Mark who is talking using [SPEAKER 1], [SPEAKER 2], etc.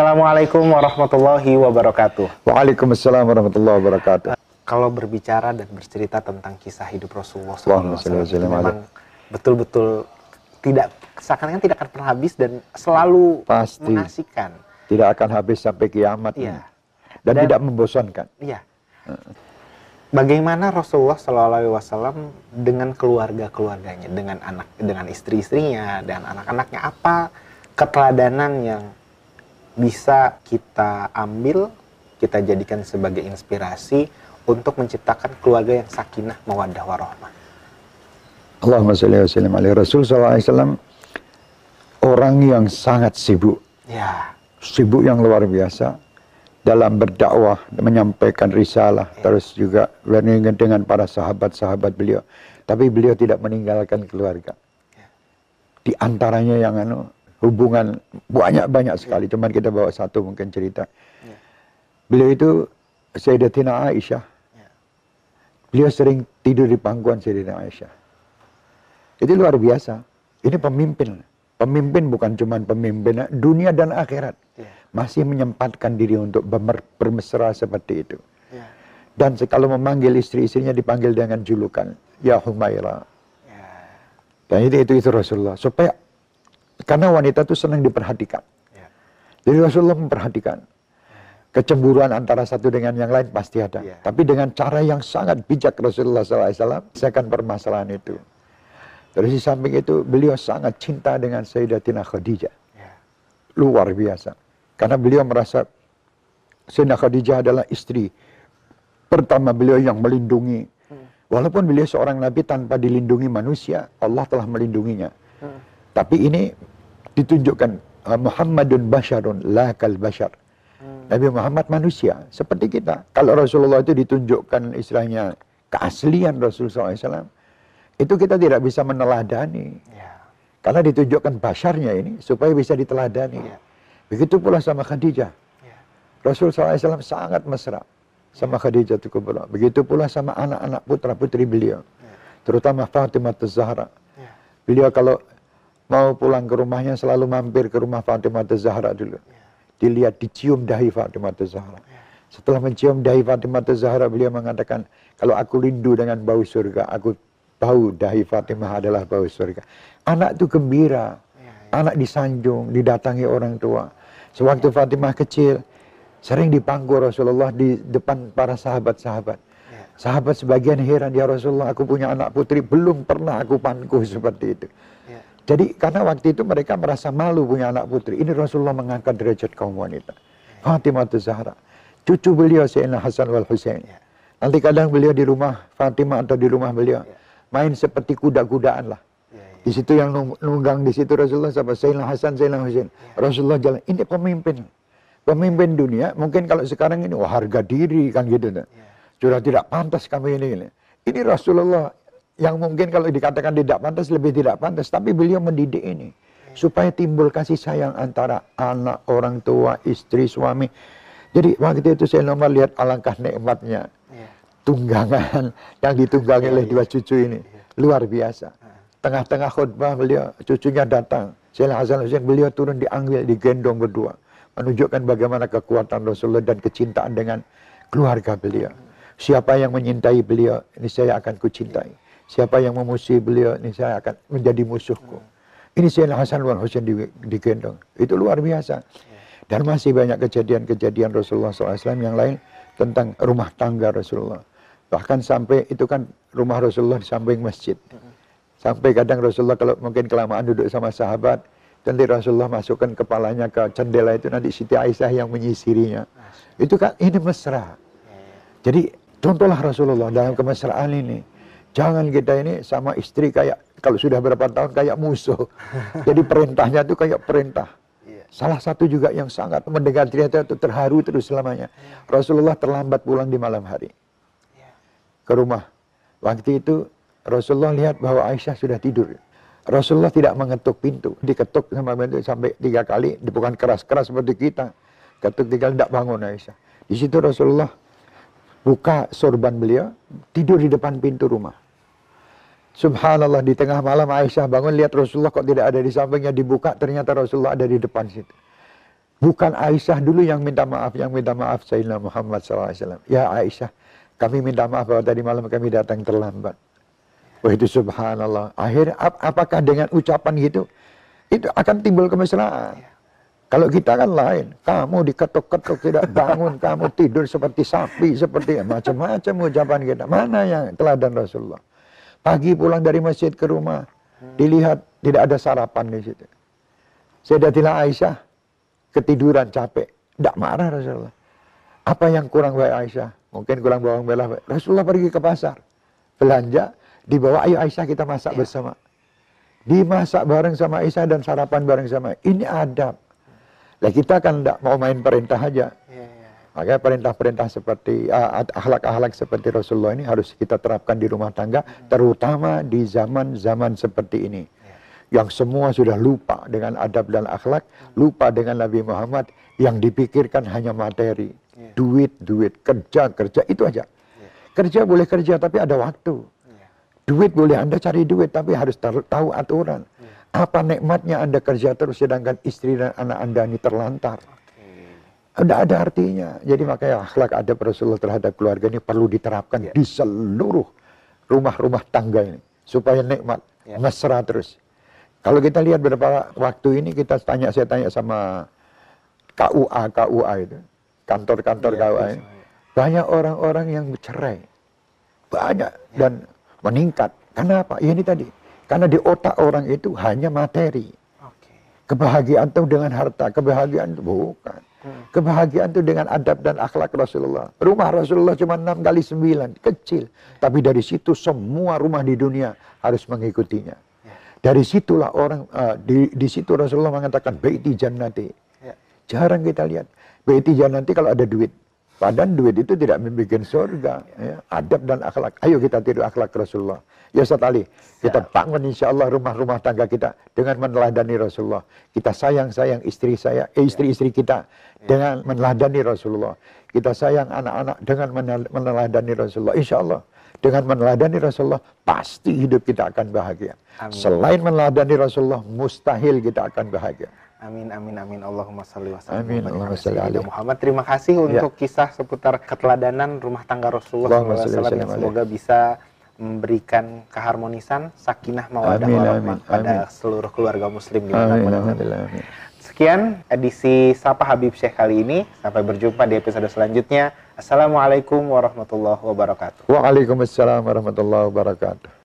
[SPEAKER 1] Assalamualaikum warahmatullahi wabarakatuh.
[SPEAKER 2] Waalaikumsalam warahmatullahi wabarakatuh.
[SPEAKER 1] Kalau berbicara dan bercerita tentang kisah hidup Rasulullah SAW, memang betul-betul tidak seakan-akan tidak akan pernah habis dan selalu
[SPEAKER 2] Pasti.
[SPEAKER 1] mengasihkan.
[SPEAKER 2] Tidak akan habis sampai kiamat.
[SPEAKER 1] Iya.
[SPEAKER 2] Dan,
[SPEAKER 1] Dan-
[SPEAKER 2] tidak membosankan.
[SPEAKER 1] Iya. Bagaimana Rasulullah Shallallahu Alaihi Wasallam dengan keluarga-keluarganya, dengan anak, dengan istri-istrinya dan anak-anaknya, apa keteladanan yang bisa kita ambil, kita jadikan sebagai inspirasi untuk menciptakan keluarga yang sakinah, mawaddah, warahmah.
[SPEAKER 2] Allahumma salli wa sallim alaihi Rasul SAW orang yang sangat sibuk.
[SPEAKER 1] Ya,
[SPEAKER 2] Sibuk yang luar biasa dalam berdakwah, menyampaikan risalah, terus juga dengan para sahabat-sahabat beliau. Tapi beliau tidak meninggalkan keluarga. Di antaranya yang anu, hubungan banyak-banyak sekali, cuman kita bawa satu mungkin cerita. Beliau itu Sayyidatina Aisyah. Beliau sering tidur di pangkuan Sayyidatina Aisyah. Itu luar biasa. Ini pemimpin. Pemimpin bukan cuma pemimpin dunia dan akhirat.
[SPEAKER 1] ya,
[SPEAKER 2] Masih menyempatkan diri untuk bermesra seperti itu.
[SPEAKER 1] ya,
[SPEAKER 2] Dan kalau memanggil istri-istrinya dipanggil dengan julukan. Ya Humaira.
[SPEAKER 1] ya,
[SPEAKER 2] Dan itu, itu, itu Rasulullah. Supaya, karena wanita itu senang diperhatikan.
[SPEAKER 1] ya,
[SPEAKER 2] Jadi Rasulullah memperhatikan. Kecemburuan antara satu dengan yang lain pasti ada.
[SPEAKER 1] Iya.
[SPEAKER 2] Tapi dengan cara yang sangat bijak Rasulullah SAW, selesaikan permasalahan itu. Terus di samping itu, beliau sangat cinta dengan Sayyidatina Khadijah.
[SPEAKER 1] ya,
[SPEAKER 2] Luar biasa. Karena beliau merasa Sayyidatina Khadijah adalah istri pertama beliau yang melindungi. Walaupun beliau seorang nabi tanpa dilindungi manusia, Allah telah melindunginya. Tapi ini ditunjukkan uh, Muhammadun basyarun la kal basyar. Nabi Muhammad manusia seperti kita. Kalau Rasulullah itu ditunjukkan istilahnya keaslian Rasulullah SAW, itu kita tidak bisa meneladani.
[SPEAKER 1] ya,
[SPEAKER 2] Karena ditunjukkan basyarnya ini supaya bisa diteladani.
[SPEAKER 1] Iya.
[SPEAKER 2] Begitu pula sama Khadijah.
[SPEAKER 1] ya,
[SPEAKER 2] Rasul SAW sangat mesra sama Khadijah Kubra. Begitu pula sama anak-anak putra-putri beliau. Terutama Fatimah Zahra.
[SPEAKER 1] ya,
[SPEAKER 2] Beliau kalau mau pulang ke rumahnya selalu mampir ke rumah Fatimah Zahra dulu. Dilihat, dicium dahi Fatimah Zahra. Setelah mencium dahi Fatimah Zahra, beliau mengatakan, kalau aku rindu dengan bau surga, aku tahu dahi Fatimah adalah bau surga. Anak itu gembira. Anak disanjung, didatangi orang tua. Sewaktu Fatimah kecil, sering dipangku Rasulullah di depan para sahabat-sahabat.
[SPEAKER 1] ya,
[SPEAKER 2] Sahabat sebagian heran, ya Rasulullah aku punya anak putri, belum pernah aku pangku seperti itu.
[SPEAKER 1] Ya,
[SPEAKER 2] Jadi karena waktu itu mereka merasa malu punya anak putri. Ini Rasulullah mengangkat derajat kaum wanita. Fatimah Zahra. Cucu beliau Sayyidina Hasan wal Husain.
[SPEAKER 1] Ya.
[SPEAKER 2] Nanti kadang beliau di rumah Fatimah atau di rumah beliau. Main seperti kuda-kudaan lah.
[SPEAKER 1] ya, ya.
[SPEAKER 2] Di situ yang nung- nunggang di situ Rasulullah sama Sayyidina Hasan, Sayyidina Husain. Rasulullah jalan. Ini pemimpin. Pemimpin dunia. Mungkin kalau sekarang ini wah harga diri kan gitu. Sudah tidak pantas kami ini. Ini Rasulullah yang mungkin kalau dikatakan tidak pantas lebih tidak pantas. Tapi beliau mendidik ini. Supaya timbul kasih sayang antara anak, orang tua, istri, suami. Jadi waktu itu saya nomor lihat alangkah nikmatnya
[SPEAKER 1] ya.
[SPEAKER 2] tunggangan yang ditunggangi oleh dua cucu ini. Luar biasa. Tengah-tengah khutbah beliau, cucunya datang. Sayyidina Hasan Hussein, beliau turun diambil, digendong berdua. Menunjukkan bagaimana kekuatan Rasulullah dan kecintaan dengan keluarga beliau. Siapa yang menyintai beliau, ini saya akan kucintai. Siapa yang memusuhi beliau, ini saya akan menjadi musuhku. Ini Sayyidina Hasan wal Husain di- digendong. Itu luar biasa. Dan masih banyak kejadian-kejadian Rasulullah SAW yang lain tentang rumah tangga Rasulullah. Bahkan sampai itu kan rumah Rasulullah di samping masjid. Sampai kadang Rasulullah kalau mungkin kelamaan duduk sama sahabat, nanti Rasulullah masukkan kepalanya ke jendela itu nanti Siti Aisyah yang menyisirinya. Itu kan ini mesra. Jadi contohlah Rasulullah dalam kemesraan ini. Jangan kita ini sama istri kayak kalau sudah berapa tahun kayak musuh. Jadi perintahnya itu kayak perintah.
[SPEAKER 1] Iya.
[SPEAKER 2] Salah satu juga yang sangat mendengar cerita itu terharu terus selamanya. Rasulullah terlambat pulang di malam hari ke rumah. Waktu itu Rasulullah lihat bahwa Aisyah sudah tidur. Rasulullah tidak mengetuk pintu. Diketuk sama pintu sampai tiga kali. Bukan keras-keras seperti kita. Ketuk tiga kali tidak bangun Aisyah. Di situ Rasulullah buka sorban beliau. Tidur di depan pintu rumah. Subhanallah di tengah malam Aisyah bangun lihat Rasulullah kok tidak ada di sampingnya dibuka ternyata Rasulullah ada di depan situ. Bukan Aisyah dulu yang minta maaf, yang minta maaf Sayyidina Muhammad SAW. Ya Aisyah, kami minta maaf bahwa tadi malam kami datang terlambat. Wah itu subhanallah. Akhirnya ap apakah dengan ucapan gitu, itu akan timbul kemesraan. Kalau kita kan lain, kamu diketuk-ketuk tidak bangun, kamu tidur seperti sapi, seperti macam-macam ucapan kita. Mana yang teladan Rasulullah? Pagi pulang dari masjid ke rumah, dilihat tidak ada sarapan di situ. Sayyidatina Aisyah ketiduran capek, tidak marah Rasulullah. Apa yang kurang baik Aisyah? Mungkin kurang bawang merah. Rasulullah pergi ke pasar, belanja, dibawa ayo Aisyah kita masak ya. bersama. Dimasak bareng sama Aisyah dan sarapan bareng sama. Ini adab. Lah kita kan tidak mau main perintah aja. Ya, ya. Makanya perintah-perintah seperti akhlak-akhlak seperti Rasulullah ini harus kita terapkan di rumah tangga, hmm. terutama di zaman-zaman seperti ini. Ya. Yang semua sudah lupa dengan adab dan akhlak, hmm. lupa dengan Nabi Muhammad, yang dipikirkan hanya materi, duit, duit, kerja, kerja, itu aja. Kerja boleh kerja, tapi ada waktu. Duit boleh Anda cari duit, tapi harus tahu aturan. Ya. Apa nikmatnya Anda kerja terus sedangkan istri dan anak Anda ini terlantar. Tidak ada artinya. Jadi makanya akhlak ada Rasulullah terhadap keluarga ini perlu diterapkan ya. di seluruh rumah-rumah tangga ini. Supaya nikmat, ya. mesra terus. Kalau kita lihat beberapa waktu ini kita tanya, saya tanya sama KUA, KUA itu. Kantor-kantor ya, KUA ini. Banyak orang-orang yang bercerai. Banyak. Ya. Dan meningkat. Kenapa? Ya ini tadi karena di otak orang itu hanya materi. Kebahagiaan itu dengan harta, kebahagiaan itu bukan. Hmm. Kebahagiaan itu dengan adab dan akhlak Rasulullah. Rumah Rasulullah cuma enam kali sembilan, kecil. Tapi dari situ semua rumah di dunia harus mengikutinya. Ya. Dari situlah orang, uh, di, di situ Rasulullah mengatakan, Baiti jannati. Ya. Jarang kita lihat. Baiti jannati kalau ada duit. Padahal duit itu tidak membuat surga. Ya. Adab dan akhlak. Ayo kita tiru akhlak Rasulullah. Ya Ustaz Ali, kita bangun insya Allah rumah-rumah tangga kita dengan meneladani Rasulullah. Kita sayang-sayang istri saya, eh, istri-istri kita dengan meneladani Rasulullah. Kita sayang anak-anak dengan meneladani Rasulullah. Insya Allah dengan meneladani Rasulullah pasti hidup kita akan bahagia. Amin. Selain meneladani Rasulullah, mustahil kita akan bahagia.
[SPEAKER 1] Amin amin amin Allahumma salli wa sallim amin, Allahumma salli Muhammad. Terima kasih ya. untuk ya. kisah seputar keteladanan rumah tangga Rasulullah SAW yang semoga bisa memberikan keharmonisan, sakinah mawadah warahmah pada amin. seluruh keluarga muslim di mana Sekian edisi Sapa Habib Syekh kali ini. Sampai berjumpa di episode selanjutnya. Assalamualaikum warahmatullahi wabarakatuh.
[SPEAKER 2] Waalaikumsalam warahmatullahi wabarakatuh.